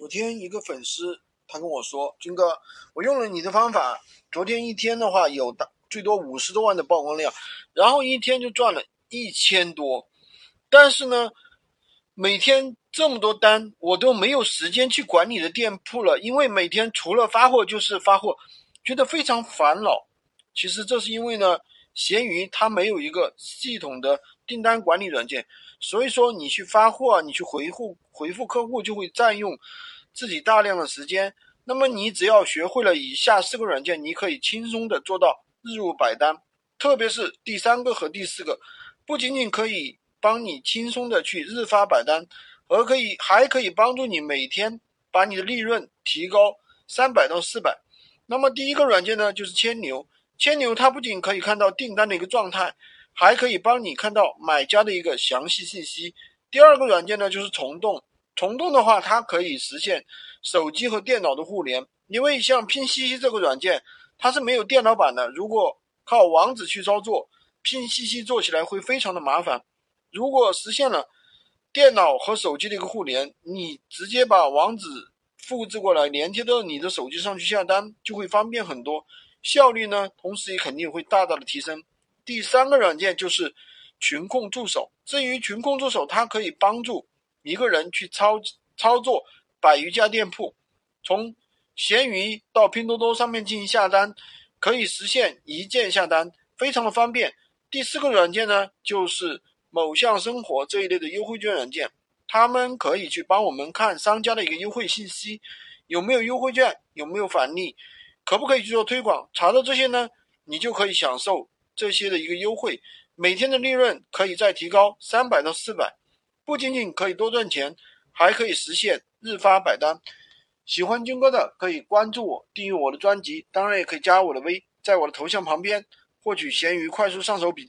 昨天一个粉丝他跟我说：“军哥，我用了你的方法，昨天一天的话有大最多五十多万的曝光量，然后一天就赚了一千多。但是呢，每天这么多单，我都没有时间去管理的店铺了，因为每天除了发货就是发货，觉得非常烦恼。其实这是因为呢，闲鱼它没有一个系统的订单管理软件，所以说你去发货，你去回复回复客户就会占用。”自己大量的时间，那么你只要学会了以下四个软件，你可以轻松的做到日入百单。特别是第三个和第四个，不仅仅可以帮你轻松的去日发百单，而可以还可以帮助你每天把你的利润提高三百到四百。那么第一个软件呢，就是千牛。千牛它不仅可以看到订单的一个状态，还可以帮你看到买家的一个详细信息。第二个软件呢，就是虫洞。虫洞的话，它可以实现手机和电脑的互联，因为像拼夕夕这个软件，它是没有电脑版的。如果靠网址去操作，拼夕夕做起来会非常的麻烦。如果实现了电脑和手机的一个互联，你直接把网址复制过来，连接到你的手机上去下单，就会方便很多，效率呢，同时也肯定会大大的提升。第三个软件就是群控助手。至于群控助手，它可以帮助。一个人去操操作百余家店铺，从闲鱼到拼多多上面进行下单，可以实现一键下单，非常的方便。第四个软件呢，就是某象生活这一类的优惠券软件，他们可以去帮我们看商家的一个优惠信息，有没有优惠券，有没有返利，可不可以去做推广？查到这些呢，你就可以享受这些的一个优惠，每天的利润可以再提高三百到四百。不仅仅可以多赚钱，还可以实现日发百单。喜欢军哥的可以关注我，订阅我的专辑，当然也可以加我的微，在我的头像旁边获取闲鱼快速上手笔。